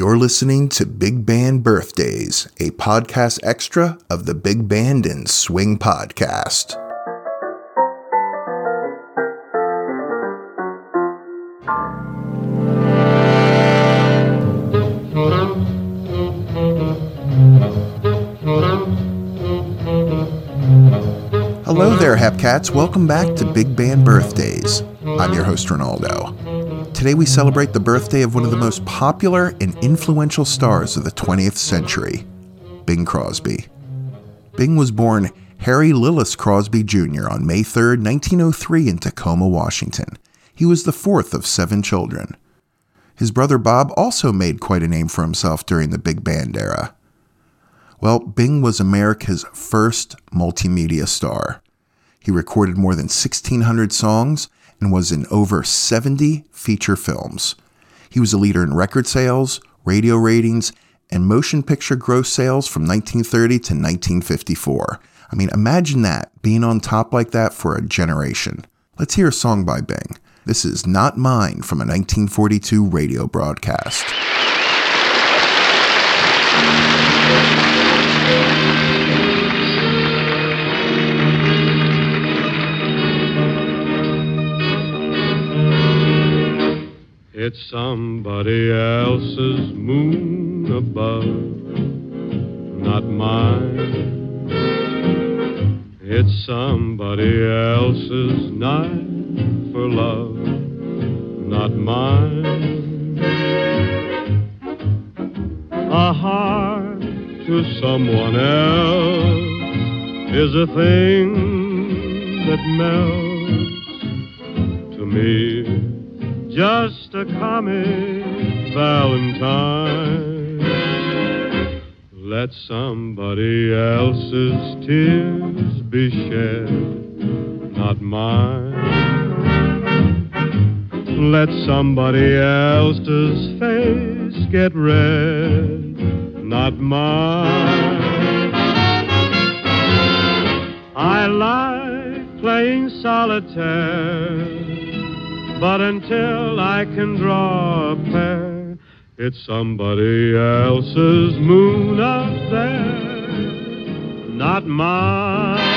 You're listening to Big Band Birthdays, a podcast extra of the Big Band and Swing podcast. Hello there, Hepcats. Welcome back to Big Band Birthdays. I'm your host, Ronaldo. Today we celebrate the birthday of one of the most popular and influential stars of the 20th century, Bing Crosby. Bing was born Harry Lillis Crosby Jr. on May 3, 1903, in Tacoma, Washington. He was the fourth of seven children. His brother Bob also made quite a name for himself during the big band era. Well, Bing was America's first multimedia star. He recorded more than 1,600 songs and was in over 70 feature films. He was a leader in record sales, radio ratings, and motion picture gross sales from 1930 to 1954. I mean, imagine that, being on top like that for a generation. Let's hear a song by Bing. This is Not Mine from a 1942 radio broadcast. It's somebody else's moon above, not mine. It's somebody else's night for love, not mine. A heart to someone else is a thing that melts to me just a comic valentine. Let somebody else's tears be shed, not mine. Let somebody else's face get red, not mine. I like playing solitaire but until I can draw a pair, it's somebody else's moon up there, not mine.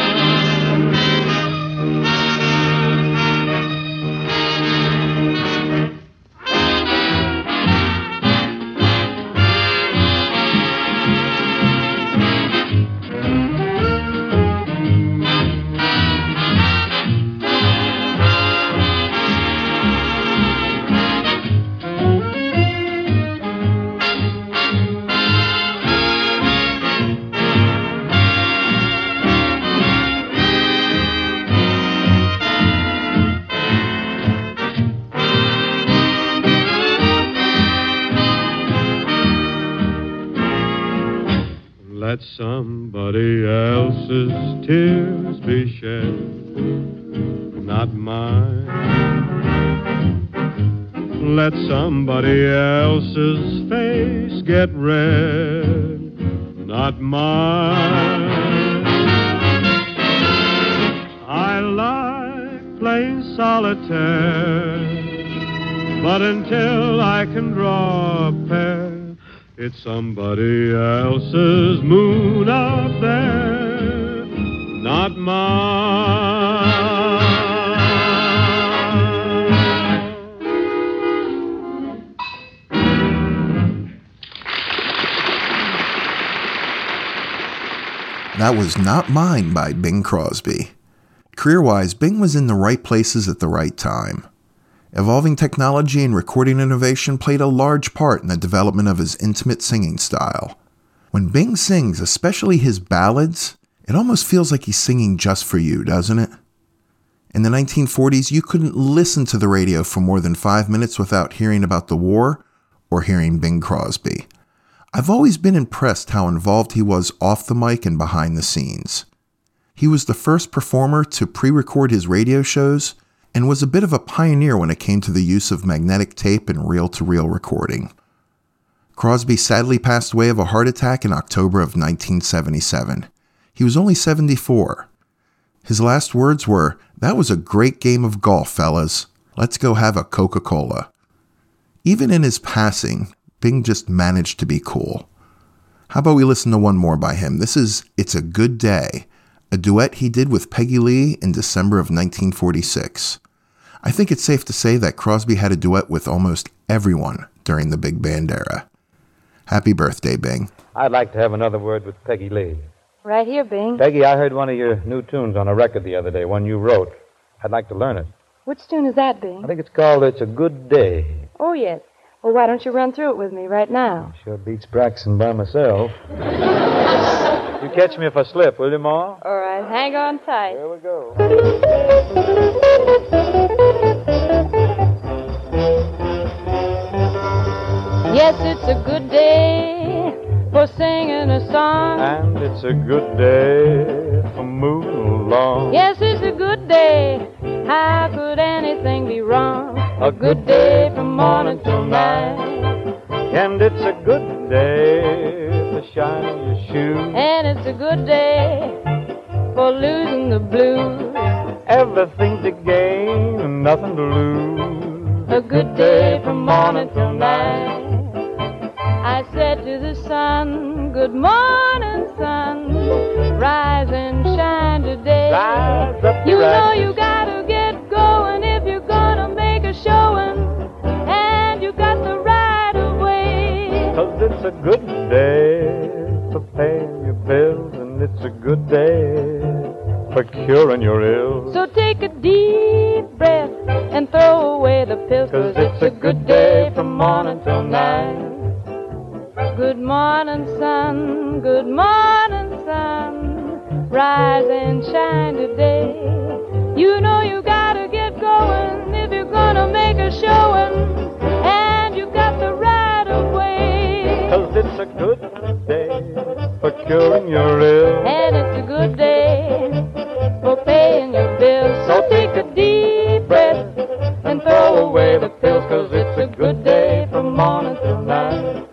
Let somebody else's tears be shed, not mine. Let somebody else's face get red, not mine. I like playing solitaire, but until I can draw a pair. It's somebody else's moon up there, not mine. That was Not Mine by Bing Crosby. Career wise, Bing was in the right places at the right time. Evolving technology and recording innovation played a large part in the development of his intimate singing style. When Bing sings, especially his ballads, it almost feels like he's singing just for you, doesn't it? In the 1940s, you couldn't listen to the radio for more than five minutes without hearing about the war or hearing Bing Crosby. I've always been impressed how involved he was off the mic and behind the scenes. He was the first performer to pre record his radio shows and was a bit of a pioneer when it came to the use of magnetic tape and reel to reel recording. Crosby sadly passed away of a heart attack in October of 1977. He was only 74. His last words were, That was a great game of golf, fellas. Let's go have a Coca Cola. Even in his passing, Bing just managed to be cool. How about we listen to one more by him? This is It's a Good Day, a duet he did with Peggy Lee in December of 1946. I think it's safe to say that Crosby had a duet with almost everyone during the big band era. Happy birthday, Bing. I'd like to have another word with Peggy Lee. Right here, Bing. Peggy, I heard one of your new tunes on a record the other day, one you wrote. I'd like to learn it. Which tune is that, Bing? I think it's called It's a Good Day. Oh, yes. Well, why don't you run through it with me right now? Sure beats Braxton by myself. you catch me if I slip, will you, Ma? All right, hang on tight. Here we go. Yes, it's a good day for singing a song. And it's a good day for moving along. Yes, it's a good day. How could anything be wrong? A good day from morning till night. And it's a good day for your shoes. And it's a good day for losing the blues. Everything to gain and nothing to lose. A good day from morning till night. I said to the sun, Good morning, sun. Rise and shine today. Rise up, you know you gotta and it's a good day for curing your ills. So take a deep breath and throw away the pills. Cause it's a good day from morning till night. Good morning, sun. Good morning, sun. Rise and shine today. You know you gotta get going if you're gonna make a showing. And you got the right of way. Cause it's a good curing your ills. And it's a good day for paying your bills. So take a deep breath and throw away the pills. Cause it's a good day from morning till night.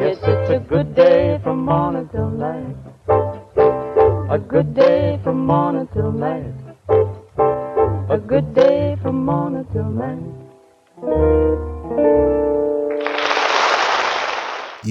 Yes, it's a good day from morning till night. A good day from morning till night. A good day from morning till night.